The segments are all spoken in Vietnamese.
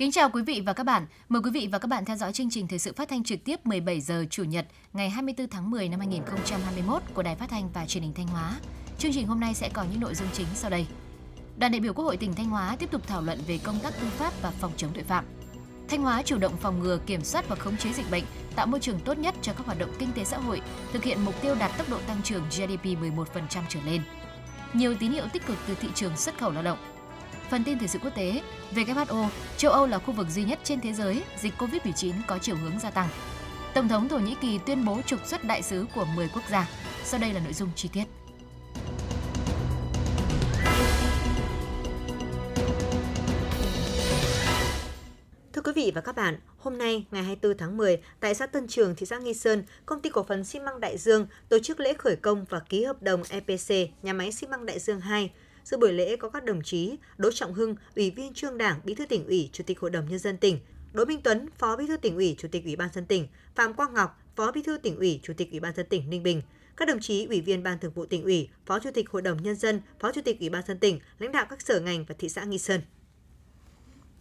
Kính chào quý vị và các bạn. Mời quý vị và các bạn theo dõi chương trình thời sự phát thanh trực tiếp 17 giờ Chủ nhật, ngày 24 tháng 10 năm 2021 của Đài Phát thanh và Truyền hình Thanh Hóa. Chương trình hôm nay sẽ có những nội dung chính sau đây. Đoàn đại biểu Quốc hội tỉnh Thanh Hóa tiếp tục thảo luận về công tác tư pháp và phòng chống tội phạm. Thanh Hóa chủ động phòng ngừa, kiểm soát và khống chế dịch bệnh, tạo môi trường tốt nhất cho các hoạt động kinh tế xã hội, thực hiện mục tiêu đạt tốc độ tăng trưởng GDP 11% trở lên. Nhiều tín hiệu tích cực từ thị trường xuất khẩu lao động. Phần tin thời sự quốc tế, WHO, châu Âu là khu vực duy nhất trên thế giới dịch COVID-19 có chiều hướng gia tăng. Tổng thống Thổ Nhĩ Kỳ tuyên bố trục xuất đại sứ của 10 quốc gia. Sau đây là nội dung chi tiết. Vị và các bạn, hôm nay ngày 24 tháng 10, tại xã Tân Trường, thị xã Nghi Sơn, công ty cổ phần xi măng Đại Dương tổ chức lễ khởi công và ký hợp đồng EPC nhà máy xi măng Đại Dương 2. Dự buổi lễ có các đồng chí Đỗ Trọng Hưng, Ủy viên Trung Đảng, Bí thư tỉnh ủy, Chủ tịch Hội đồng nhân dân tỉnh, Đỗ Minh Tuấn, Phó Bí thư tỉnh ủy, Chủ tịch Ủy ban dân tỉnh, Phạm Quang Ngọc, Phó Bí thư tỉnh ủy, Chủ tịch Ủy ban dân tỉnh Ninh Bình, các đồng chí ủy viên ban thường vụ tỉnh ủy, Phó Chủ tịch Hội đồng nhân dân, Phó Chủ tịch Ủy ban dân tỉnh, lãnh đạo các sở ngành và thị xã Nghi Sơn.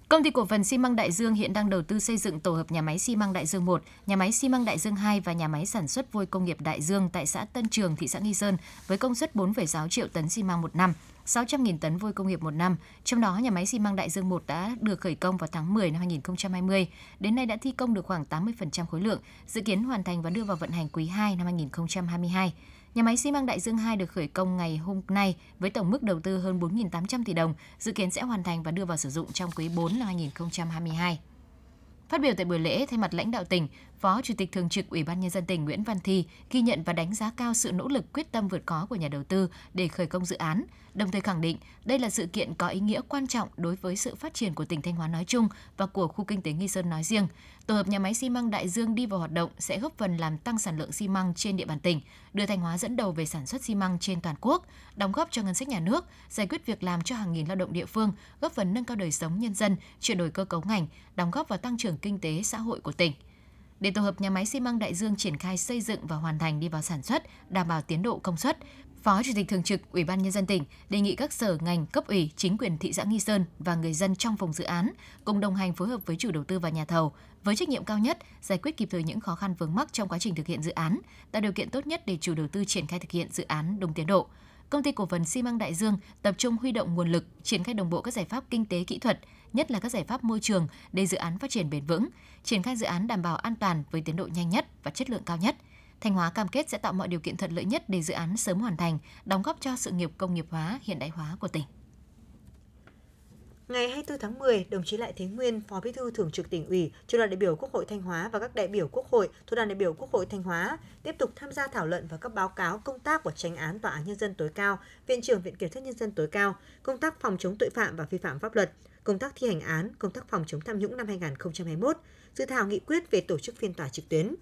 Công ty cổ phần xi măng Đại Dương hiện đang đầu tư xây dựng tổ hợp nhà máy xi măng Đại Dương 1, nhà máy xi măng Đại Dương 2 và nhà máy sản xuất vôi công nghiệp Đại Dương tại xã Tân Trường, thị xã Nghi Sơn với công suất 4,6 triệu tấn xi măng một năm, 600.000 tấn vôi công nghiệp một năm. Trong đó, nhà máy xi măng Đại Dương 1 đã được khởi công vào tháng 10 năm 2020. Đến nay đã thi công được khoảng 80% khối lượng, dự kiến hoàn thành và đưa vào vận hành quý 2 năm 2022. Nhà máy xi măng Đại Dương 2 được khởi công ngày hôm nay với tổng mức đầu tư hơn 4.800 tỷ đồng, dự kiến sẽ hoàn thành và đưa vào sử dụng trong quý 4 năm 2022. Phát biểu tại buổi lễ, thay mặt lãnh đạo tỉnh, Phó Chủ tịch Thường trực Ủy ban Nhân dân tỉnh Nguyễn Văn Thi ghi nhận và đánh giá cao sự nỗ lực quyết tâm vượt khó của nhà đầu tư để khởi công dự án, đồng thời khẳng định đây là sự kiện có ý nghĩa quan trọng đối với sự phát triển của tỉnh Thanh Hóa nói chung và của khu kinh tế Nghi Sơn nói riêng. Tổ hợp nhà máy xi măng Đại Dương đi vào hoạt động sẽ góp phần làm tăng sản lượng xi măng trên địa bàn tỉnh, đưa Thanh Hóa dẫn đầu về sản xuất xi măng trên toàn quốc, đóng góp cho ngân sách nhà nước, giải quyết việc làm cho hàng nghìn lao động địa phương, góp phần nâng cao đời sống nhân dân, chuyển đổi cơ cấu ngành, đóng góp vào tăng trưởng kinh tế xã hội của tỉnh. Để tổ hợp nhà máy xi măng Đại Dương triển khai xây dựng và hoàn thành đi vào sản xuất, đảm bảo tiến độ công suất, Phó Chủ tịch Thường trực Ủy ban Nhân dân tỉnh đề nghị các sở ngành, cấp ủy, chính quyền thị xã Nghi Sơn và người dân trong vùng dự án cùng đồng hành phối hợp với chủ đầu tư và nhà thầu với trách nhiệm cao nhất giải quyết kịp thời những khó khăn vướng mắc trong quá trình thực hiện dự án, tạo điều kiện tốt nhất để chủ đầu tư triển khai thực hiện dự án đúng tiến độ. Công ty cổ phần xi măng Đại Dương tập trung huy động nguồn lực, triển khai đồng bộ các giải pháp kinh tế kỹ thuật, nhất là các giải pháp môi trường để dự án phát triển bền vững, triển khai dự án đảm bảo an toàn với tiến độ nhanh nhất và chất lượng cao nhất. Thanh Hóa cam kết sẽ tạo mọi điều kiện thuận lợi nhất để dự án sớm hoàn thành, đóng góp cho sự nghiệp công nghiệp hóa, hiện đại hóa của tỉnh. Ngày 24 tháng 10, đồng chí Lại Thế Nguyên, Phó Bí thư Thường trực tỉnh ủy, chủ đoàn đại biểu Quốc hội Thanh Hóa và các đại biểu Quốc hội thuộc đoàn đại biểu Quốc hội Thanh Hóa tiếp tục tham gia thảo luận và các báo cáo công tác của Tranh án Tòa án Nhân dân tối cao, Viện trưởng Viện Kiểm sát Nhân dân tối cao, công tác phòng chống tội phạm và vi phạm pháp luật, công tác thi hành án, công tác phòng chống tham nhũng năm 2021, dự thảo nghị quyết về tổ chức phiên tòa trực tuyến.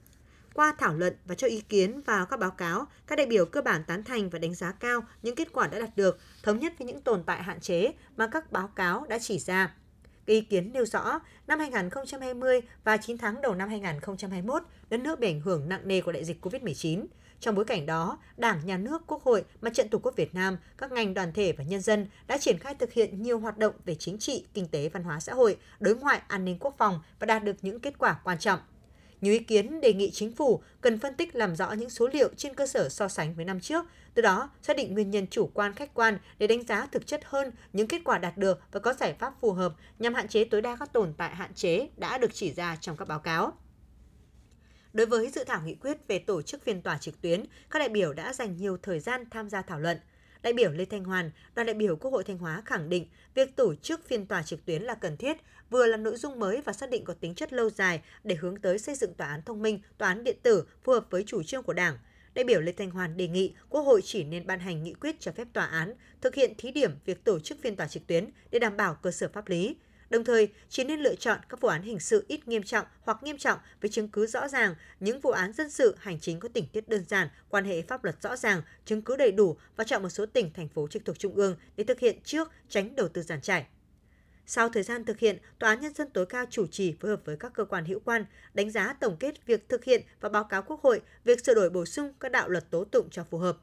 Qua thảo luận và cho ý kiến vào các báo cáo, các đại biểu cơ bản tán thành và đánh giá cao những kết quả đã đạt được, thống nhất với những tồn tại hạn chế mà các báo cáo đã chỉ ra. Các ý kiến nêu rõ, năm 2020 và 9 tháng đầu năm 2021, đất nước bị ảnh hưởng nặng nề của đại dịch COVID-19. Trong bối cảnh đó, Đảng, Nhà nước, Quốc hội, Mặt trận Tổ quốc Việt Nam, các ngành đoàn thể và nhân dân đã triển khai thực hiện nhiều hoạt động về chính trị, kinh tế, văn hóa xã hội, đối ngoại, an ninh quốc phòng và đạt được những kết quả quan trọng. Nhiều ý kiến đề nghị chính phủ cần phân tích làm rõ những số liệu trên cơ sở so sánh với năm trước, từ đó xác định nguyên nhân chủ quan khách quan để đánh giá thực chất hơn những kết quả đạt được và có giải pháp phù hợp nhằm hạn chế tối đa các tồn tại hạn chế đã được chỉ ra trong các báo cáo. Đối với dự thảo nghị quyết về tổ chức phiên tòa trực tuyến, các đại biểu đã dành nhiều thời gian tham gia thảo luận. Đại biểu Lê Thanh Hoàn, đoàn đại biểu Quốc hội Thanh Hóa khẳng định việc tổ chức phiên tòa trực tuyến là cần thiết, vừa là nội dung mới và xác định có tính chất lâu dài để hướng tới xây dựng tòa án thông minh, tòa án điện tử phù hợp với chủ trương của Đảng. Đại biểu Lê Thanh Hoàn đề nghị Quốc hội chỉ nên ban hành nghị quyết cho phép tòa án thực hiện thí điểm việc tổ chức phiên tòa trực tuyến để đảm bảo cơ sở pháp lý. Đồng thời, chỉ nên lựa chọn các vụ án hình sự ít nghiêm trọng hoặc nghiêm trọng với chứng cứ rõ ràng, những vụ án dân sự hành chính có tình tiết đơn giản, quan hệ pháp luật rõ ràng, chứng cứ đầy đủ và chọn một số tỉnh thành phố trực thuộc trung ương để thực hiện trước, tránh đầu tư giàn trải. Sau thời gian thực hiện, Tòa án Nhân dân tối cao chủ trì phối hợp với các cơ quan hữu quan đánh giá tổng kết việc thực hiện và báo cáo Quốc hội việc sửa đổi bổ sung các đạo luật tố tụng cho phù hợp.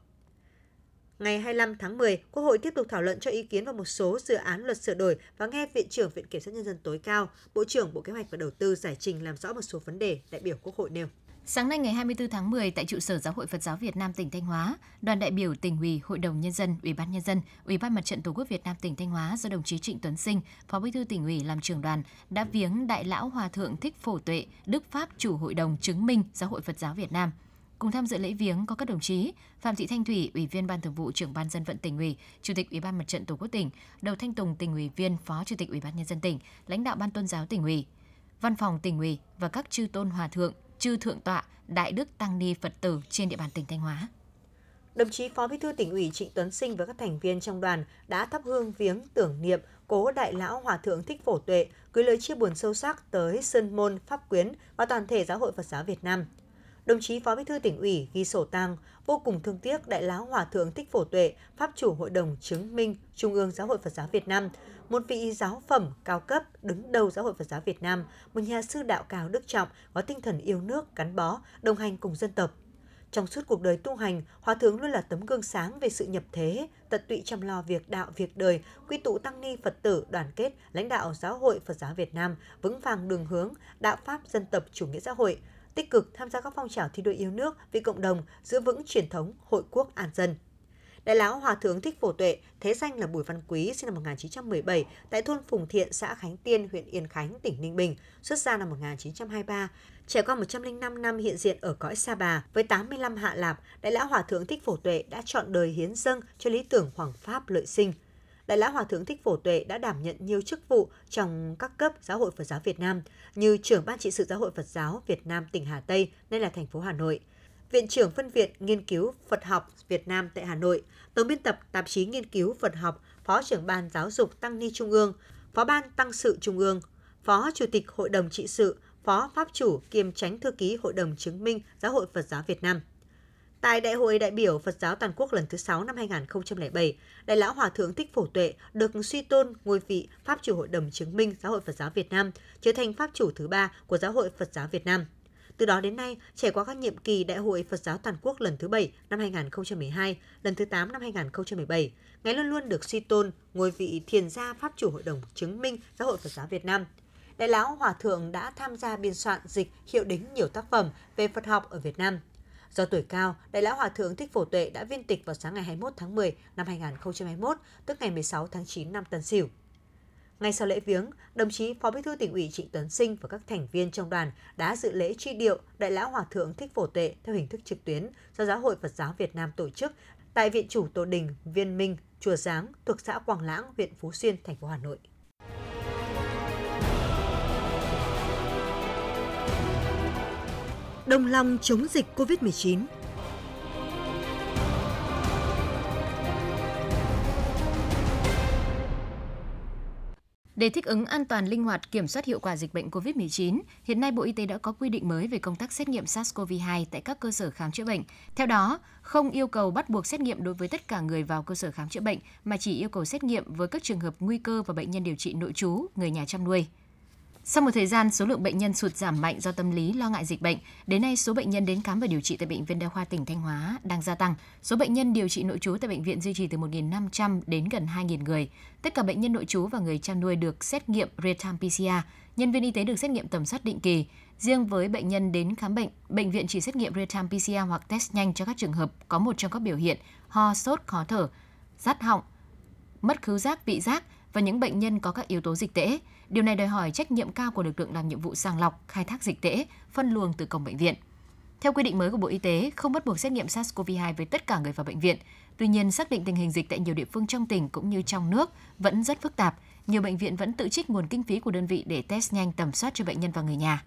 Ngày 25 tháng 10, Quốc hội tiếp tục thảo luận cho ý kiến vào một số dự án luật sửa đổi và nghe Viện trưởng Viện Kiểm sát Nhân dân tối cao, Bộ trưởng Bộ Kế hoạch và Đầu tư giải trình làm rõ một số vấn đề đại biểu Quốc hội nêu. Sáng nay ngày 24 tháng 10 tại trụ sở Giáo hội Phật giáo Việt Nam tỉnh Thanh Hóa, đoàn đại biểu tỉnh ủy, Hội đồng nhân dân, Ủy ban nhân dân, Ủy ban Mặt trận Tổ quốc Việt Nam tỉnh Thanh Hóa do đồng chí Trịnh Tuấn Sinh, Phó Bí thư tỉnh ủy làm trưởng đoàn đã viếng Đại lão Hòa thượng Thích Phổ Tuệ, Đức Pháp chủ Hội đồng chứng minh Giáo hội Phật giáo Việt Nam. Cùng tham dự lễ viếng có các đồng chí Phạm Thị Thanh Thủy, Ủy viên Ban Thường vụ, Trưởng ban Dân vận tỉnh ủy, Chủ tịch Ủy ban Mặt trận Tổ quốc tỉnh, Đầu Thanh Tùng, tỉnh ủy viên, Phó Chủ tịch Ủy ban nhân dân tỉnh, lãnh đạo Ban Tôn giáo tỉnh ủy, Văn phòng tỉnh ủy và các chư tôn hòa thượng, chư thượng tọa, đại đức tăng ni Phật tử trên địa bàn tỉnh Thanh Hóa. Đồng chí Phó Bí thư tỉnh ủy Trịnh Tuấn Sinh và các thành viên trong đoàn đã thắp hương viếng tưởng niệm cố đại lão Hòa thượng Thích Phổ Tuệ, gửi lời chia buồn sâu sắc tới Sơn môn Pháp Quyến và toàn thể Giáo hội Phật giáo Việt Nam. Đồng chí Phó Bí thư tỉnh ủy ghi sổ tang vô cùng thương tiếc đại lão Hòa thượng Thích Phổ Tuệ, Pháp chủ Hội đồng chứng minh Trung ương Giáo hội Phật giáo Việt Nam, một vị giáo phẩm cao cấp đứng đầu Giáo hội Phật giáo Việt Nam, một nhà sư đạo cao đức trọng, có tinh thần yêu nước, gắn bó, đồng hành cùng dân tộc. Trong suốt cuộc đời tu hành, Hòa Thượng luôn là tấm gương sáng về sự nhập thế, tận tụy chăm lo việc đạo, việc đời, quy tụ tăng ni Phật tử đoàn kết, lãnh đạo Giáo hội Phật giáo Việt Nam, vững vàng đường hướng, đạo Pháp dân tộc chủ nghĩa xã hội, tích cực tham gia các phong trào thi đua yêu nước vì cộng đồng, giữ vững truyền thống hội quốc an dân. Đại lão Hòa thượng Thích Phổ Tuệ, thế danh là Bùi Văn Quý, sinh năm 1917, tại thôn Phùng Thiện, xã Khánh Tiên, huyện Yên Khánh, tỉnh Ninh Bình, xuất gia năm 1923. Trải qua 105 năm hiện diện ở cõi Sa Bà với 85 hạ lạp, Đại lão Hòa thượng Thích Phổ Tuệ đã chọn đời hiến dâng cho lý tưởng hoàng pháp lợi sinh. Đại lão Hòa thượng Thích Phổ Tuệ đã đảm nhận nhiều chức vụ trong các cấp Giáo hội Phật giáo Việt Nam như trưởng ban trị sự Giáo hội Phật giáo Việt Nam tỉnh Hà Tây, nay là thành phố Hà Nội, Viện trưởng phân viện nghiên cứu Phật học Việt Nam tại Hà Nội, tổng biên tập tạp chí nghiên cứu Phật học, Phó trưởng ban giáo dục Tăng ni Trung ương, Phó ban Tăng sự Trung ương, Phó Chủ tịch Hội đồng trị sự, Phó Pháp chủ kiêm tránh thư ký Hội đồng chứng minh Giáo hội Phật giáo Việt Nam. Tại Đại hội đại biểu Phật giáo toàn quốc lần thứ 6 năm 2007, Đại lão Hòa thượng Thích Phổ Tuệ được suy tôn ngôi vị Pháp chủ Hội đồng chứng minh Giáo hội Phật giáo Việt Nam, trở thành Pháp chủ thứ ba của Giáo hội Phật giáo Việt Nam. Từ đó đến nay, trải qua các nhiệm kỳ Đại hội Phật giáo toàn quốc lần thứ 7 năm 2012, lần thứ 8 năm 2017, Ngài luôn luôn được suy tôn ngôi vị thiền gia Pháp chủ Hội đồng chứng minh Giáo hội Phật giáo Việt Nam. Đại lão Hòa Thượng đã tham gia biên soạn dịch hiệu đính nhiều tác phẩm về Phật học ở Việt Nam. Do tuổi cao, Đại lão Hòa Thượng Thích Phổ Tuệ đã viên tịch vào sáng ngày 21 tháng 10 năm 2021, tức ngày 16 tháng 9 năm Tân Sửu. Ngay sau lễ viếng, đồng chí Phó Bí thư tỉnh ủy Trịnh Tuấn Sinh và các thành viên trong đoàn đã dự lễ truy điệu Đại lão Hòa thượng Thích Phổ Tuệ theo hình thức trực tuyến do Giáo hội Phật giáo Việt Nam tổ chức tại Viện chủ Tổ Đình, Viên Minh, Chùa Giáng thuộc xã Quảng Lãng, huyện Phú Xuyên, thành phố Hà Nội. Đồng lòng chống dịch COVID-19 Để thích ứng an toàn, linh hoạt, kiểm soát hiệu quả dịch bệnh COVID-19, hiện nay Bộ Y tế đã có quy định mới về công tác xét nghiệm SARS-CoV-2 tại các cơ sở khám chữa bệnh. Theo đó, không yêu cầu bắt buộc xét nghiệm đối với tất cả người vào cơ sở khám chữa bệnh, mà chỉ yêu cầu xét nghiệm với các trường hợp nguy cơ và bệnh nhân điều trị nội trú, người nhà chăm nuôi. Sau một thời gian, số lượng bệnh nhân sụt giảm mạnh do tâm lý lo ngại dịch bệnh. Đến nay, số bệnh nhân đến khám và điều trị tại Bệnh viện Đa khoa tỉnh Thanh Hóa đang gia tăng. Số bệnh nhân điều trị nội trú tại bệnh viện duy trì từ 1.500 đến gần 2.000 người. Tất cả bệnh nhân nội trú và người chăm nuôi được xét nghiệm real-time PCR. Nhân viên y tế được xét nghiệm tầm soát định kỳ. Riêng với bệnh nhân đến khám bệnh, bệnh viện chỉ xét nghiệm real-time PCR hoặc test nhanh cho các trường hợp có một trong các biểu hiện ho, sốt, khó thở, rát họng, mất khứu giác, vị giác và những bệnh nhân có các yếu tố dịch tễ. Điều này đòi hỏi trách nhiệm cao của lực lượng làm nhiệm vụ sàng lọc, khai thác dịch tễ, phân luồng từ cổng bệnh viện. Theo quy định mới của Bộ Y tế, không bắt buộc xét nghiệm SARS-CoV-2 với tất cả người vào bệnh viện. Tuy nhiên, xác định tình hình dịch tại nhiều địa phương trong tỉnh cũng như trong nước vẫn rất phức tạp. Nhiều bệnh viện vẫn tự trích nguồn kinh phí của đơn vị để test nhanh tầm soát cho bệnh nhân và người nhà.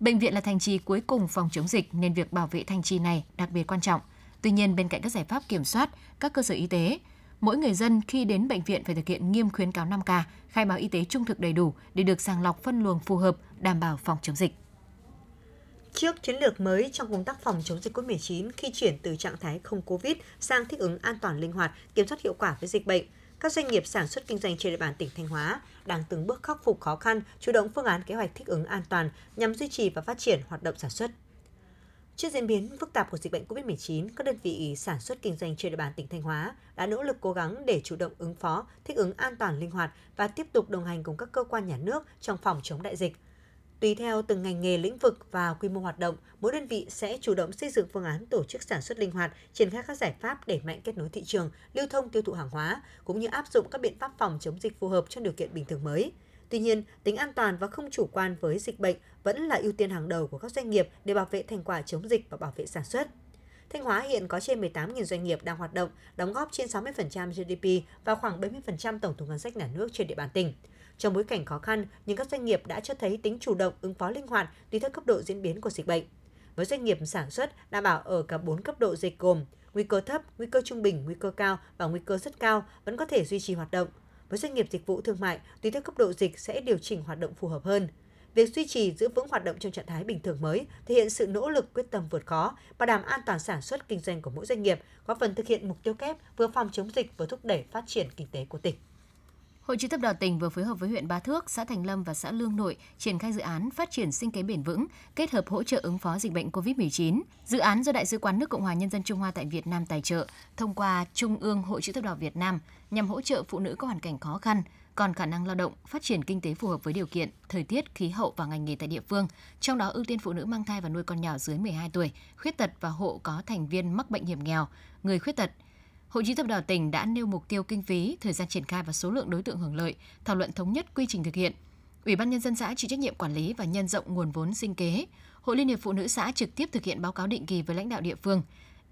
Bệnh viện là thành trì cuối cùng phòng chống dịch nên việc bảo vệ thành trì này đặc biệt quan trọng. Tuy nhiên, bên cạnh các giải pháp kiểm soát, các cơ sở y tế mỗi người dân khi đến bệnh viện phải thực hiện nghiêm khuyến cáo 5K, khai báo y tế trung thực đầy đủ để được sàng lọc phân luồng phù hợp, đảm bảo phòng chống dịch. Trước chiến lược mới trong công tác phòng chống dịch COVID-19 khi chuyển từ trạng thái không COVID sang thích ứng an toàn linh hoạt, kiểm soát hiệu quả với dịch bệnh, các doanh nghiệp sản xuất kinh doanh trên địa bàn tỉnh Thanh Hóa đang từng bước khắc phục khó khăn, chủ động phương án kế hoạch thích ứng an toàn nhằm duy trì và phát triển hoạt động sản xuất. Trước diễn biến phức tạp của dịch bệnh COVID-19, các đơn vị sản xuất kinh doanh trên địa bàn tỉnh Thanh Hóa đã nỗ lực cố gắng để chủ động ứng phó, thích ứng an toàn linh hoạt và tiếp tục đồng hành cùng các cơ quan nhà nước trong phòng chống đại dịch. Tùy theo từng ngành nghề lĩnh vực và quy mô hoạt động, mỗi đơn vị sẽ chủ động xây dựng phương án tổ chức sản xuất linh hoạt, triển khai các giải pháp để mạnh kết nối thị trường, lưu thông tiêu thụ hàng hóa, cũng như áp dụng các biện pháp phòng chống dịch phù hợp trong điều kiện bình thường mới. Tuy nhiên, tính an toàn và không chủ quan với dịch bệnh vẫn là ưu tiên hàng đầu của các doanh nghiệp để bảo vệ thành quả chống dịch và bảo vệ sản xuất. Thanh Hóa hiện có trên 18.000 doanh nghiệp đang hoạt động, đóng góp trên 60% GDP và khoảng 70% tổng thu ngân sách nhà nước trên địa bàn tỉnh. Trong bối cảnh khó khăn, nhưng các doanh nghiệp đã cho thấy tính chủ động ứng phó linh hoạt tùy theo cấp độ diễn biến của dịch bệnh. Với doanh nghiệp sản xuất đảm bảo ở cả 4 cấp độ dịch gồm nguy cơ thấp, nguy cơ trung bình, nguy cơ cao và nguy cơ rất cao vẫn có thể duy trì hoạt động. Với doanh nghiệp dịch vụ thương mại, tùy theo cấp độ dịch sẽ điều chỉnh hoạt động phù hợp hơn. Việc duy trì giữ vững hoạt động trong trạng thái bình thường mới thể hiện sự nỗ lực quyết tâm vượt khó, bảo đảm an toàn sản xuất kinh doanh của mỗi doanh nghiệp, góp phần thực hiện mục tiêu kép vừa phòng chống dịch vừa thúc đẩy phát triển kinh tế của tỉnh. Hội chữ thập đỏ tỉnh vừa phối hợp với huyện Ba Thước, xã Thành Lâm và xã Lương Nội triển khai dự án phát triển sinh kế bền vững, kết hợp hỗ trợ ứng phó dịch bệnh COVID-19. Dự án do Đại sứ quán nước Cộng hòa Nhân dân Trung Hoa tại Việt Nam tài trợ thông qua Trung ương Hội chữ thập đỏ Việt Nam nhằm hỗ trợ phụ nữ có hoàn cảnh khó khăn, còn khả năng lao động, phát triển kinh tế phù hợp với điều kiện, thời tiết, khí hậu và ngành nghề tại địa phương, trong đó ưu tiên phụ nữ mang thai và nuôi con nhỏ dưới 12 tuổi, khuyết tật và hộ có thành viên mắc bệnh hiểm nghèo, người khuyết tật, Hội chữ thập đỏ tỉnh đã nêu mục tiêu kinh phí, thời gian triển khai và số lượng đối tượng hưởng lợi, thảo luận thống nhất quy trình thực hiện. Ủy ban nhân dân xã chịu trách nhiệm quản lý và nhân rộng nguồn vốn sinh kế. Hội Liên hiệp Phụ nữ xã trực tiếp thực hiện báo cáo định kỳ với lãnh đạo địa phương.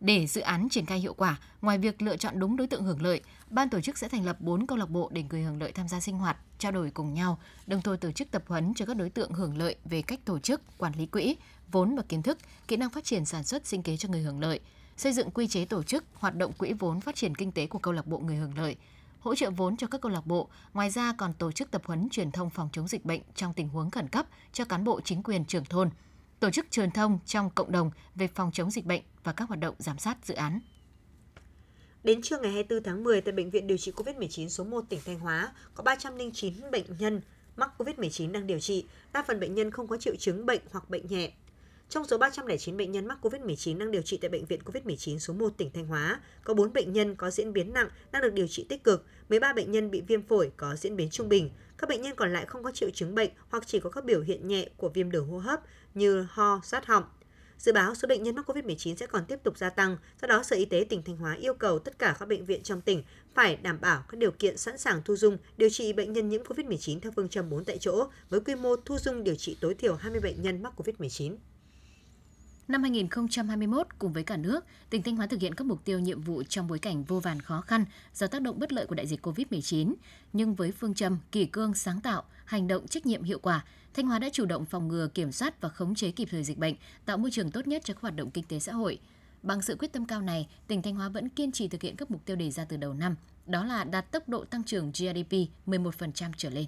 Để dự án triển khai hiệu quả, ngoài việc lựa chọn đúng đối tượng hưởng lợi, ban tổ chức sẽ thành lập 4 câu lạc bộ để người hưởng lợi tham gia sinh hoạt, trao đổi cùng nhau, đồng thời tổ chức tập huấn cho các đối tượng hưởng lợi về cách tổ chức, quản lý quỹ, vốn và kiến thức, kỹ năng phát triển sản xuất sinh kế cho người hưởng lợi, xây dựng quy chế tổ chức, hoạt động quỹ vốn phát triển kinh tế của câu lạc bộ người hưởng lợi, hỗ trợ vốn cho các câu lạc bộ, ngoài ra còn tổ chức tập huấn truyền thông phòng chống dịch bệnh trong tình huống khẩn cấp cho cán bộ chính quyền trưởng thôn, tổ chức truyền thông trong cộng đồng về phòng chống dịch bệnh và các hoạt động giám sát dự án. Đến trưa ngày 24 tháng 10 tại Bệnh viện điều trị COVID-19 số 1 tỉnh Thanh Hóa có 309 bệnh nhân mắc COVID-19 đang điều trị, đa phần bệnh nhân không có triệu chứng bệnh hoặc bệnh nhẹ. Trong số 309 bệnh nhân mắc COVID-19 đang điều trị tại Bệnh viện COVID-19 số 1 tỉnh Thanh Hóa, có 4 bệnh nhân có diễn biến nặng đang được điều trị tích cực, 13 bệnh nhân bị viêm phổi có diễn biến trung bình. Các bệnh nhân còn lại không có triệu chứng bệnh hoặc chỉ có các biểu hiện nhẹ của viêm đường hô hấp như ho, sát họng. Dự báo số bệnh nhân mắc COVID-19 sẽ còn tiếp tục gia tăng, do đó Sở Y tế tỉnh Thanh Hóa yêu cầu tất cả các bệnh viện trong tỉnh phải đảm bảo các điều kiện sẵn sàng thu dung điều trị bệnh nhân nhiễm COVID-19 theo phương châm 4 tại chỗ với quy mô thu dung điều trị tối thiểu 20 bệnh nhân mắc COVID-19. Năm 2021, cùng với cả nước, tỉnh Thanh Hóa thực hiện các mục tiêu nhiệm vụ trong bối cảnh vô vàn khó khăn do tác động bất lợi của đại dịch COVID-19. Nhưng với phương châm kỳ cương sáng tạo, hành động trách nhiệm hiệu quả, Thanh Hóa đã chủ động phòng ngừa, kiểm soát và khống chế kịp thời dịch bệnh, tạo môi trường tốt nhất cho các hoạt động kinh tế xã hội. Bằng sự quyết tâm cao này, tỉnh Thanh Hóa vẫn kiên trì thực hiện các mục tiêu đề ra từ đầu năm, đó là đạt tốc độ tăng trưởng GDP 11% trở lên.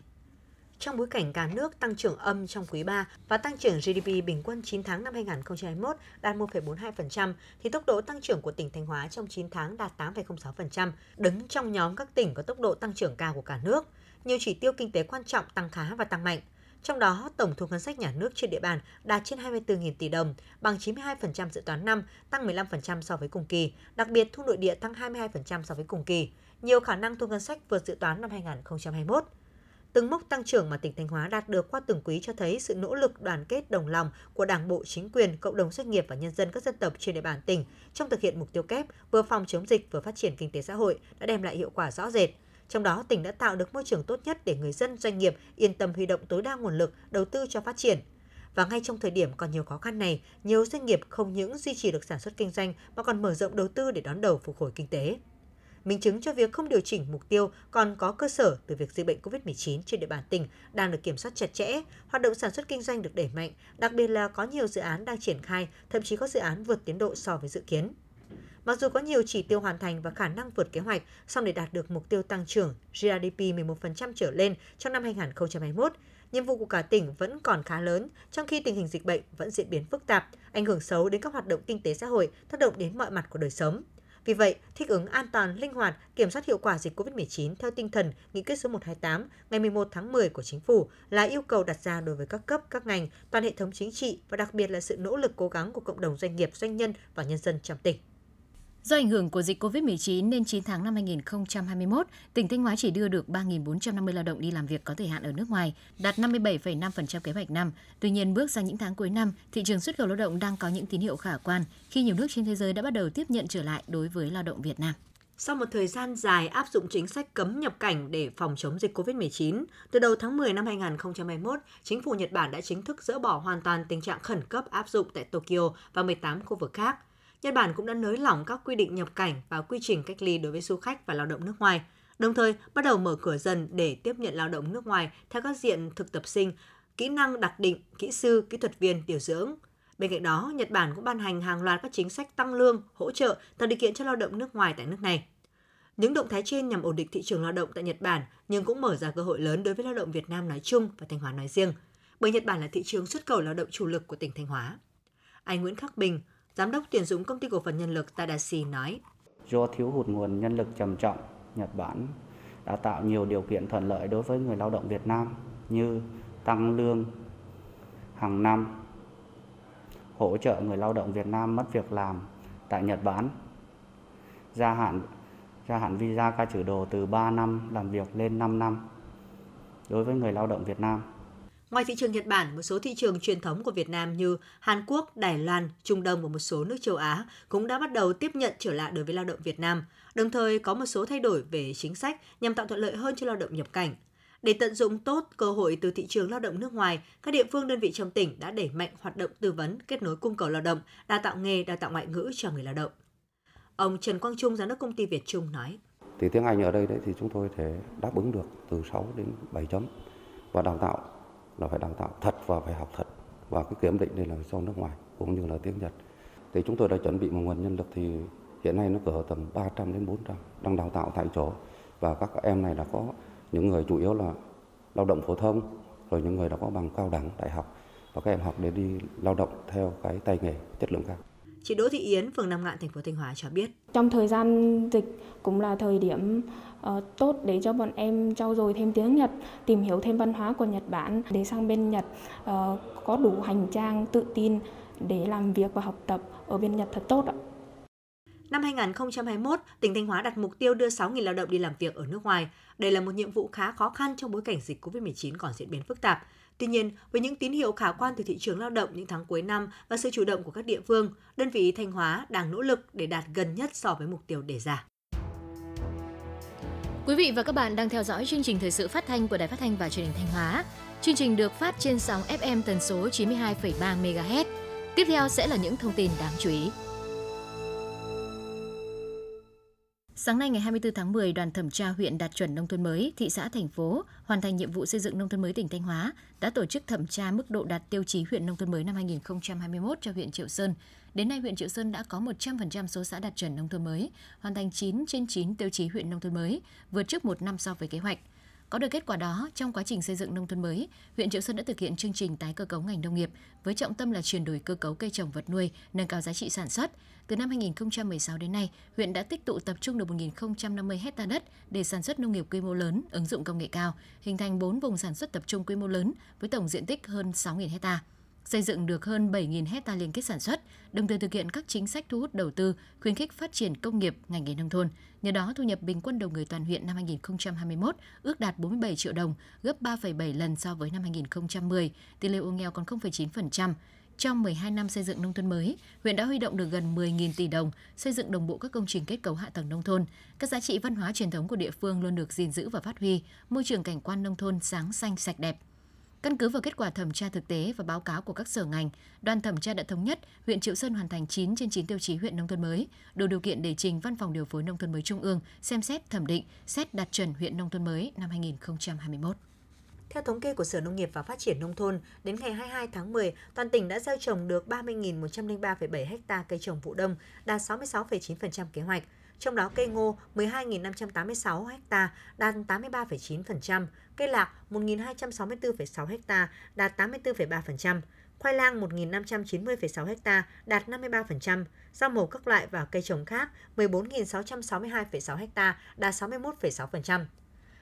Trong bối cảnh cả nước tăng trưởng âm trong quý 3 và tăng trưởng GDP bình quân 9 tháng năm 2021 đạt 1,42%, thì tốc độ tăng trưởng của tỉnh Thanh Hóa trong 9 tháng đạt 8,06%, đứng trong nhóm các tỉnh có tốc độ tăng trưởng cao của cả nước. Nhiều chỉ tiêu kinh tế quan trọng tăng khá và tăng mạnh. Trong đó, tổng thu ngân sách nhà nước trên địa bàn đạt trên 24.000 tỷ đồng, bằng 92% dự toán năm, tăng 15% so với cùng kỳ. Đặc biệt, thu nội địa tăng 22% so với cùng kỳ. Nhiều khả năng thu ngân sách vượt dự toán năm 2021. Từng mốc tăng trưởng mà tỉnh Thanh Hóa đạt được qua từng quý cho thấy sự nỗ lực đoàn kết đồng lòng của Đảng bộ, chính quyền, cộng đồng doanh nghiệp và nhân dân các dân tộc trên địa bàn tỉnh trong thực hiện mục tiêu kép vừa phòng chống dịch vừa phát triển kinh tế xã hội đã đem lại hiệu quả rõ rệt. Trong đó, tỉnh đã tạo được môi trường tốt nhất để người dân, doanh nghiệp yên tâm huy động tối đa nguồn lực đầu tư cho phát triển. Và ngay trong thời điểm còn nhiều khó khăn này, nhiều doanh nghiệp không những duy trì được sản xuất kinh doanh mà còn mở rộng đầu tư để đón đầu phục hồi kinh tế. Minh chứng cho việc không điều chỉnh mục tiêu còn có cơ sở từ việc dịch bệnh COVID-19 trên địa bàn tỉnh đang được kiểm soát chặt chẽ, hoạt động sản xuất kinh doanh được đẩy mạnh, đặc biệt là có nhiều dự án đang triển khai, thậm chí có dự án vượt tiến độ so với dự kiến. Mặc dù có nhiều chỉ tiêu hoàn thành và khả năng vượt kế hoạch, song để đạt được mục tiêu tăng trưởng GDP 11% trở lên trong năm 2021, nhiệm vụ của cả tỉnh vẫn còn khá lớn, trong khi tình hình dịch bệnh vẫn diễn biến phức tạp, ảnh hưởng xấu đến các hoạt động kinh tế xã hội, tác động đến mọi mặt của đời sống. Vì vậy, thích ứng an toàn, linh hoạt, kiểm soát hiệu quả dịch COVID-19 theo tinh thần Nghị quyết số 128 ngày 11 tháng 10 của Chính phủ là yêu cầu đặt ra đối với các cấp, các ngành, toàn hệ thống chính trị và đặc biệt là sự nỗ lực cố gắng của cộng đồng doanh nghiệp, doanh nhân và nhân dân trong tỉnh. Do ảnh hưởng của dịch COVID-19 nên 9 tháng năm 2021, tỉnh Thanh Hóa chỉ đưa được 3.450 lao động đi làm việc có thời hạn ở nước ngoài, đạt 57,5% kế hoạch năm. Tuy nhiên, bước sang những tháng cuối năm, thị trường xuất khẩu lao động đang có những tín hiệu khả quan khi nhiều nước trên thế giới đã bắt đầu tiếp nhận trở lại đối với lao động Việt Nam. Sau một thời gian dài áp dụng chính sách cấm nhập cảnh để phòng chống dịch COVID-19, từ đầu tháng 10 năm 2021, chính phủ Nhật Bản đã chính thức dỡ bỏ hoàn toàn tình trạng khẩn cấp áp dụng tại Tokyo và 18 khu vực khác. Nhật Bản cũng đã nới lỏng các quy định nhập cảnh và quy trình cách ly đối với du khách và lao động nước ngoài, đồng thời bắt đầu mở cửa dần để tiếp nhận lao động nước ngoài theo các diện thực tập sinh, kỹ năng đặc định, kỹ sư, kỹ thuật viên, điều dưỡng. Bên cạnh đó, Nhật Bản cũng ban hành hàng loạt các chính sách tăng lương, hỗ trợ, tạo điều kiện cho lao động nước ngoài tại nước này. Những động thái trên nhằm ổn định thị trường lao động tại Nhật Bản nhưng cũng mở ra cơ hội lớn đối với lao động Việt Nam nói chung và Thanh Hóa nói riêng, bởi Nhật Bản là thị trường xuất khẩu lao động chủ lực của tỉnh Thanh Hóa. Anh Nguyễn Khắc Bình, Giám đốc tuyển dụng công ty cổ phần nhân lực Tadashi nói. Do thiếu hụt nguồn nhân lực trầm trọng, Nhật Bản đã tạo nhiều điều kiện thuận lợi đối với người lao động Việt Nam như tăng lương hàng năm, hỗ trợ người lao động Việt Nam mất việc làm tại Nhật Bản, gia hạn gia hạn visa ca trừ đồ từ 3 năm làm việc lên 5 năm đối với người lao động Việt Nam. Ngoài thị trường Nhật Bản, một số thị trường truyền thống của Việt Nam như Hàn Quốc, Đài Loan, Trung Đông và một số nước châu Á cũng đã bắt đầu tiếp nhận trở lại đối với lao động Việt Nam, đồng thời có một số thay đổi về chính sách nhằm tạo thuận lợi hơn cho lao động nhập cảnh. Để tận dụng tốt cơ hội từ thị trường lao động nước ngoài, các địa phương đơn vị trong tỉnh đã đẩy mạnh hoạt động tư vấn, kết nối cung cầu lao động, đào tạo nghề, đào tạo ngoại ngữ cho người lao động. Ông Trần Quang Trung, giám đốc công ty Việt Trung nói: Thì tiếng Anh ở đây đấy thì chúng tôi thể đáp ứng được từ 6 đến 7 chấm và đào tạo là phải đào tạo thật và phải học thật. Và cái kiểm định đây là do nước ngoài cũng như là tiếng Nhật. Thì chúng tôi đã chuẩn bị một nguồn nhân lực thì hiện nay nó cỡ tầm 300 đến 400 đang đào tạo tại chỗ. Và các em này là có những người chủ yếu là lao động phổ thông, rồi những người đã có bằng cao đẳng đại học. Và các em học để đi lao động theo cái tay nghề, chất lượng cao. Chị Đỗ Thị Yến, phường Nam Ngạn, thành phố Thanh Hóa cho biết. Trong thời gian dịch cũng là thời điểm uh, tốt để cho bọn em trau dồi thêm tiếng Nhật, tìm hiểu thêm văn hóa của Nhật Bản để sang bên Nhật uh, có đủ hành trang tự tin để làm việc và học tập ở bên Nhật thật tốt ạ. Năm 2021, tỉnh Thanh Hóa đặt mục tiêu đưa 6.000 lao động đi làm việc ở nước ngoài. Đây là một nhiệm vụ khá khó khăn trong bối cảnh dịch COVID-19 còn diễn biến phức tạp. Tuy nhiên, với những tín hiệu khả quan từ thị trường lao động những tháng cuối năm và sự chủ động của các địa phương, đơn vị Thanh Hóa đang nỗ lực để đạt gần nhất so với mục tiêu đề ra. Quý vị và các bạn đang theo dõi chương trình thời sự phát thanh của Đài Phát thanh và Truyền hình Thanh Hóa. Chương trình được phát trên sóng FM tần số 92,3 MHz. Tiếp theo sẽ là những thông tin đáng chú ý. Sáng nay ngày 24 tháng 10, đoàn thẩm tra huyện đạt chuẩn nông thôn mới, thị xã thành phố hoàn thành nhiệm vụ xây dựng nông thôn mới tỉnh Thanh Hóa đã tổ chức thẩm tra mức độ đạt tiêu chí huyện nông thôn mới năm 2021 cho huyện Triệu Sơn. Đến nay huyện Triệu Sơn đã có 100% số xã đạt chuẩn nông thôn mới, hoàn thành 9 trên 9 tiêu chí huyện nông thôn mới, vượt trước một năm so với kế hoạch. Có được kết quả đó, trong quá trình xây dựng nông thôn mới, huyện Triệu Sơn đã thực hiện chương trình tái cơ cấu ngành nông nghiệp với trọng tâm là chuyển đổi cơ cấu cây trồng vật nuôi, nâng cao giá trị sản xuất. Từ năm 2016 đến nay, huyện đã tích tụ tập trung được 1.050 hecta đất để sản xuất nông nghiệp quy mô lớn, ứng dụng công nghệ cao, hình thành 4 vùng sản xuất tập trung quy mô lớn với tổng diện tích hơn 6.000 hecta xây dựng được hơn 7.000 hecta liên kết sản xuất, đồng thời thực hiện các chính sách thu hút đầu tư, khuyến khích phát triển công nghiệp, ngành nghề nông thôn. Nhờ đó, thu nhập bình quân đầu người toàn huyện năm 2021 ước đạt 47 triệu đồng, gấp 3,7 lần so với năm 2010, tỷ lệ hộ nghèo còn 0,9%. Trong 12 năm xây dựng nông thôn mới, huyện đã huy động được gần 10.000 tỷ đồng, xây dựng đồng bộ các công trình kết cấu hạ tầng nông thôn. Các giá trị văn hóa truyền thống của địa phương luôn được gìn giữ và phát huy, môi trường cảnh quan nông thôn sáng xanh sạch đẹp. Căn cứ vào kết quả thẩm tra thực tế và báo cáo của các sở ngành, đoàn thẩm tra đã thống nhất huyện Triệu Sơn hoàn thành 9 trên 9 tiêu chí huyện nông thôn mới, đủ điều kiện để trình Văn phòng điều phối nông thôn mới Trung ương xem xét thẩm định, xét đạt chuẩn huyện nông thôn mới năm 2021. Theo thống kê của Sở Nông nghiệp và Phát triển Nông thôn, đến ngày 22 tháng 10, toàn tỉnh đã gieo trồng được 30.103,7 ha cây trồng vụ đông, đạt 66,9% kế hoạch. Trong đó cây ngô 12.586 ha đạt 83,9%, cây lạc 1.264,6 ha đạt 84,3%, khoai lang 1.590,6 ha đạt 53%, rau màu các loại và cây trồng khác 14.662,6 ha đạt 61,6%.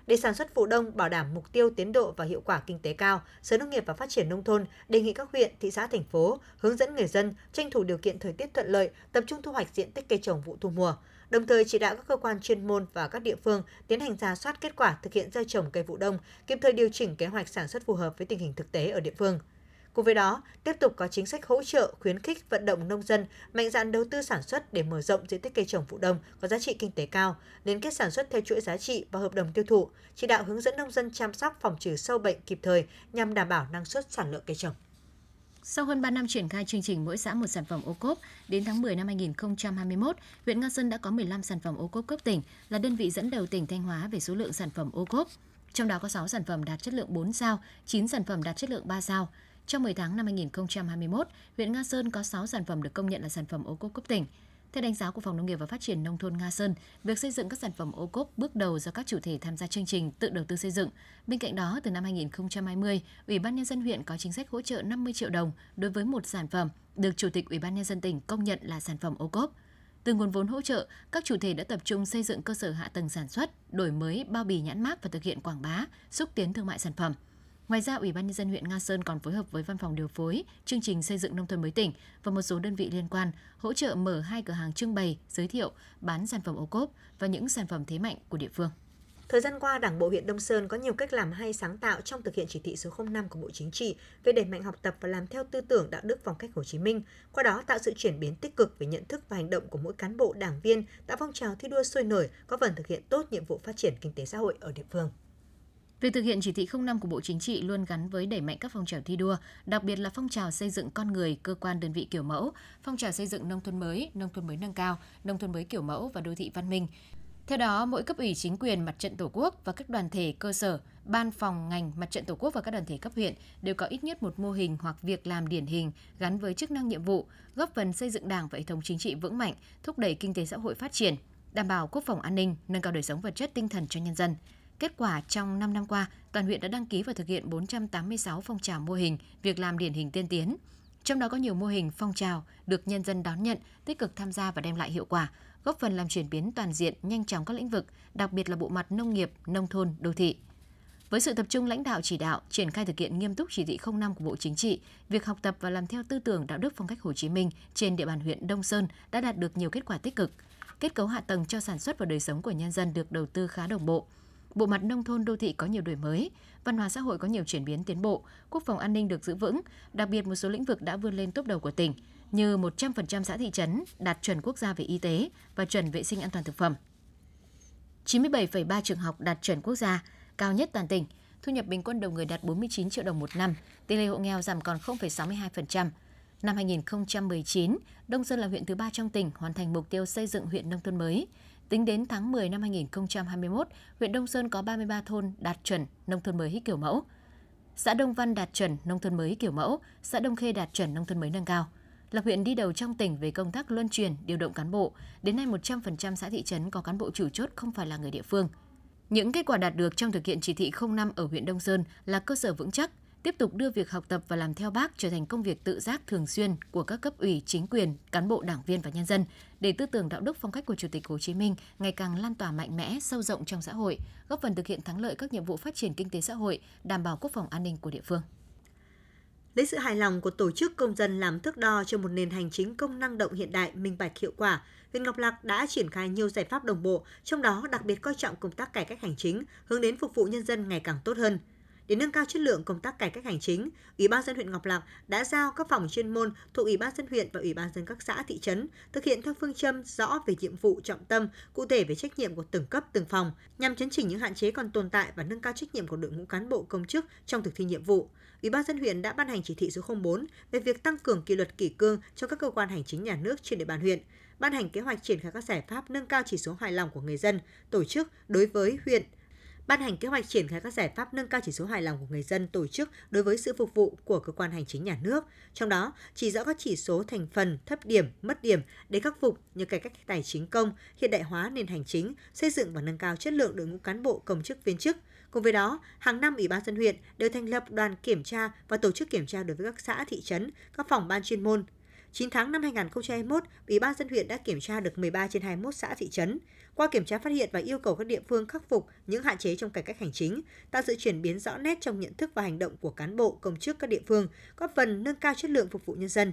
Để sản xuất vụ đông bảo đảm mục tiêu tiến độ và hiệu quả kinh tế cao, Sở Nông nghiệp và Phát triển Nông thôn đề nghị các huyện, thị xã, thành phố hướng dẫn người dân tranh thủ điều kiện thời tiết thuận lợi, tập trung thu hoạch diện tích cây trồng vụ thu mùa, đồng thời chỉ đạo các cơ quan chuyên môn và các địa phương tiến hành ra soát kết quả thực hiện gieo trồng cây vụ đông, kịp thời điều chỉnh kế hoạch sản xuất phù hợp với tình hình thực tế ở địa phương. Cùng với đó, tiếp tục có chính sách hỗ trợ, khuyến khích vận động nông dân mạnh dạn đầu tư sản xuất để mở rộng diện tích cây trồng vụ đông có giá trị kinh tế cao, liên kết sản xuất theo chuỗi giá trị và hợp đồng tiêu thụ, chỉ đạo hướng dẫn nông dân chăm sóc phòng trừ sâu bệnh kịp thời nhằm đảm bảo năng suất sản lượng cây trồng. Sau hơn 3 năm triển khai chương trình mỗi xã một sản phẩm ô cốp, đến tháng 10 năm 2021, huyện Nga Sơn đã có 15 sản phẩm ô cốp cấp tỉnh, là đơn vị dẫn đầu tỉnh Thanh Hóa về số lượng sản phẩm ô cốp. Trong đó có 6 sản phẩm đạt chất lượng 4 sao, 9 sản phẩm đạt chất lượng 3 sao. Trong 10 tháng năm 2021, huyện Nga Sơn có 6 sản phẩm được công nhận là sản phẩm ô cốp cấp tỉnh. Theo đánh giá của Phòng Nông nghiệp và Phát triển Nông thôn Nga Sơn, việc xây dựng các sản phẩm ô cốp bước đầu do các chủ thể tham gia chương trình tự đầu tư xây dựng. Bên cạnh đó, từ năm 2020, Ủy ban Nhân dân huyện có chính sách hỗ trợ 50 triệu đồng đối với một sản phẩm được Chủ tịch Ủy ban Nhân dân tỉnh công nhận là sản phẩm ô cốp. Từ nguồn vốn hỗ trợ, các chủ thể đã tập trung xây dựng cơ sở hạ tầng sản xuất, đổi mới bao bì nhãn mác và thực hiện quảng bá, xúc tiến thương mại sản phẩm – Ngoài ra, Ủy ban nhân dân huyện Nga Sơn còn phối hợp với Văn phòng điều phối, chương trình xây dựng nông thôn mới tỉnh và một số đơn vị liên quan hỗ trợ mở hai cửa hàng trưng bày, giới thiệu, bán sản phẩm ô cốp và những sản phẩm thế mạnh của địa phương. Thời gian qua, Đảng bộ huyện Đông Sơn có nhiều cách làm hay sáng tạo trong thực hiện chỉ thị số 05 của Bộ Chính trị về đẩy mạnh học tập và làm theo tư tưởng đạo đức phong cách Hồ Chí Minh, qua đó tạo sự chuyển biến tích cực về nhận thức và hành động của mỗi cán bộ đảng viên, tạo phong trào thi đua sôi nổi, có phần thực hiện tốt nhiệm vụ phát triển kinh tế xã hội ở địa phương. Việc thực hiện chỉ thị 05 của Bộ Chính trị luôn gắn với đẩy mạnh các phong trào thi đua, đặc biệt là phong trào xây dựng con người, cơ quan đơn vị kiểu mẫu, phong trào xây dựng nông thôn mới, nông thôn mới nâng cao, nông thôn mới kiểu mẫu và đô thị văn minh. Theo đó, mỗi cấp ủy chính quyền mặt trận Tổ quốc và các đoàn thể cơ sở, ban phòng ngành mặt trận Tổ quốc và các đoàn thể cấp huyện đều có ít nhất một mô hình hoặc việc làm điển hình gắn với chức năng nhiệm vụ, góp phần xây dựng Đảng và hệ thống chính trị vững mạnh, thúc đẩy kinh tế xã hội phát triển, đảm bảo quốc phòng an ninh, nâng cao đời sống vật chất tinh thần cho nhân dân. Kết quả trong 5 năm qua, toàn huyện đã đăng ký và thực hiện 486 phong trào mô hình, việc làm điển hình tiên tiến. Trong đó có nhiều mô hình phong trào được nhân dân đón nhận, tích cực tham gia và đem lại hiệu quả, góp phần làm chuyển biến toàn diện, nhanh chóng các lĩnh vực, đặc biệt là bộ mặt nông nghiệp, nông thôn, đô thị. Với sự tập trung lãnh đạo chỉ đạo, triển khai thực hiện nghiêm túc chỉ thị 05 của Bộ Chính trị, việc học tập và làm theo tư tưởng đạo đức phong cách Hồ Chí Minh trên địa bàn huyện Đông Sơn đã đạt được nhiều kết quả tích cực. Kết cấu hạ tầng cho sản xuất và đời sống của nhân dân được đầu tư khá đồng bộ bộ mặt nông thôn đô thị có nhiều đổi mới, văn hóa xã hội có nhiều chuyển biến tiến bộ, quốc phòng an ninh được giữ vững, đặc biệt một số lĩnh vực đã vươn lên top đầu của tỉnh, như 100% xã thị trấn đạt chuẩn quốc gia về y tế và chuẩn vệ sinh an toàn thực phẩm. 97,3 trường học đạt chuẩn quốc gia, cao nhất toàn tỉnh, thu nhập bình quân đầu người đạt 49 triệu đồng một năm, tỷ lệ hộ nghèo giảm còn 0,62%. Năm 2019, Đông Sơn là huyện thứ ba trong tỉnh hoàn thành mục tiêu xây dựng huyện nông thôn mới. Tính đến tháng 10 năm 2021, huyện Đông Sơn có 33 thôn đạt chuẩn nông thôn mới kiểu mẫu. Xã Đông Văn đạt chuẩn nông thôn mới kiểu mẫu, xã Đông Khê đạt chuẩn nông thôn mới nâng cao. Là huyện đi đầu trong tỉnh về công tác luân truyền, điều động cán bộ. Đến nay 100% xã thị trấn có cán bộ chủ chốt không phải là người địa phương. Những kết quả đạt được trong thực hiện chỉ thị 05 ở huyện Đông Sơn là cơ sở vững chắc – tiếp tục đưa việc học tập và làm theo bác trở thành công việc tự giác thường xuyên của các cấp ủy, chính quyền, cán bộ đảng viên và nhân dân để tư tưởng đạo đức phong cách của Chủ tịch Hồ Chí Minh ngày càng lan tỏa mạnh mẽ, sâu rộng trong xã hội, góp phần thực hiện thắng lợi các nhiệm vụ phát triển kinh tế xã hội, đảm bảo quốc phòng an ninh của địa phương. Lấy sự hài lòng của tổ chức công dân làm thước đo cho một nền hành chính công năng động hiện đại, minh bạch hiệu quả, huyện Ngọc Lặc đã triển khai nhiều giải pháp đồng bộ, trong đó đặc biệt coi trọng công tác cải cách hành chính, hướng đến phục vụ nhân dân ngày càng tốt hơn – để nâng cao chất lượng công tác cải cách hành chính, Ủy ban dân huyện Ngọc Lặc đã giao các phòng chuyên môn thuộc Ủy ban dân huyện và Ủy ban dân các xã thị trấn thực hiện theo phương châm rõ về nhiệm vụ trọng tâm, cụ thể về trách nhiệm của từng cấp từng phòng, nhằm chấn chỉnh những hạn chế còn tồn tại và nâng cao trách nhiệm của đội ngũ cán bộ công chức trong thực thi nhiệm vụ. Ủy ban dân huyện đã ban hành chỉ thị số 04 về việc tăng cường kỷ luật kỷ cương cho các cơ quan hành chính nhà nước trên địa bàn huyện, ban hành kế hoạch triển khai các giải pháp nâng cao chỉ số hài lòng của người dân, tổ chức đối với huyện, ban hành kế hoạch triển khai các giải pháp nâng cao chỉ số hài lòng của người dân tổ chức đối với sự phục vụ của cơ quan hành chính nhà nước, trong đó chỉ rõ các chỉ số thành phần thấp điểm, mất điểm để khắc phục như cải cách tài chính công, hiện đại hóa nền hành chính, xây dựng và nâng cao chất lượng đội ngũ cán bộ công chức viên chức, Cùng với đó, hàng năm Ủy ban dân huyện đều thành lập đoàn kiểm tra và tổ chức kiểm tra đối với các xã, thị trấn, các phòng ban chuyên môn. 9 tháng năm 2021, Ủy ban dân huyện đã kiểm tra được 13 trên 21 xã thị trấn. Qua kiểm tra phát hiện và yêu cầu các địa phương khắc phục những hạn chế trong cải cách hành chính, tạo sự chuyển biến rõ nét trong nhận thức và hành động của cán bộ, công chức các địa phương, góp phần nâng cao chất lượng phục vụ nhân dân.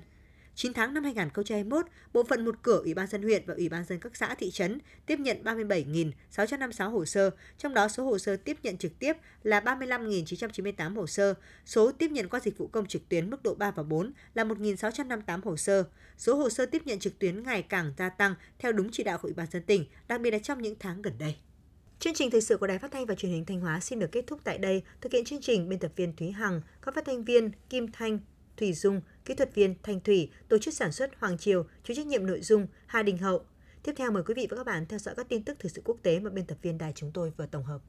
9 tháng năm 2021, Bộ phận một cửa Ủy ban dân huyện và Ủy ban dân các xã thị trấn tiếp nhận 37.656 hồ sơ, trong đó số hồ sơ tiếp nhận trực tiếp là 35.998 hồ sơ, số tiếp nhận qua dịch vụ công trực tuyến mức độ 3 và 4 là 1.658 hồ sơ. Số hồ sơ tiếp nhận trực tuyến ngày càng gia tăng theo đúng chỉ đạo của Ủy ban dân tỉnh, đặc biệt là trong những tháng gần đây. Chương trình thời sự của Đài Phát thanh và Truyền hình Thanh Hóa xin được kết thúc tại đây. Thực hiện chương trình biên tập viên Thúy Hằng, các phát thanh viên Kim Thanh, Thủy Dung, kỹ thuật viên Thanh Thủy, tổ chức sản xuất Hoàng Triều, chịu trách nhiệm nội dung Hà Đình Hậu. Tiếp theo mời quý vị và các bạn theo dõi các tin tức thời sự quốc tế mà biên tập viên đài chúng tôi vừa tổng hợp.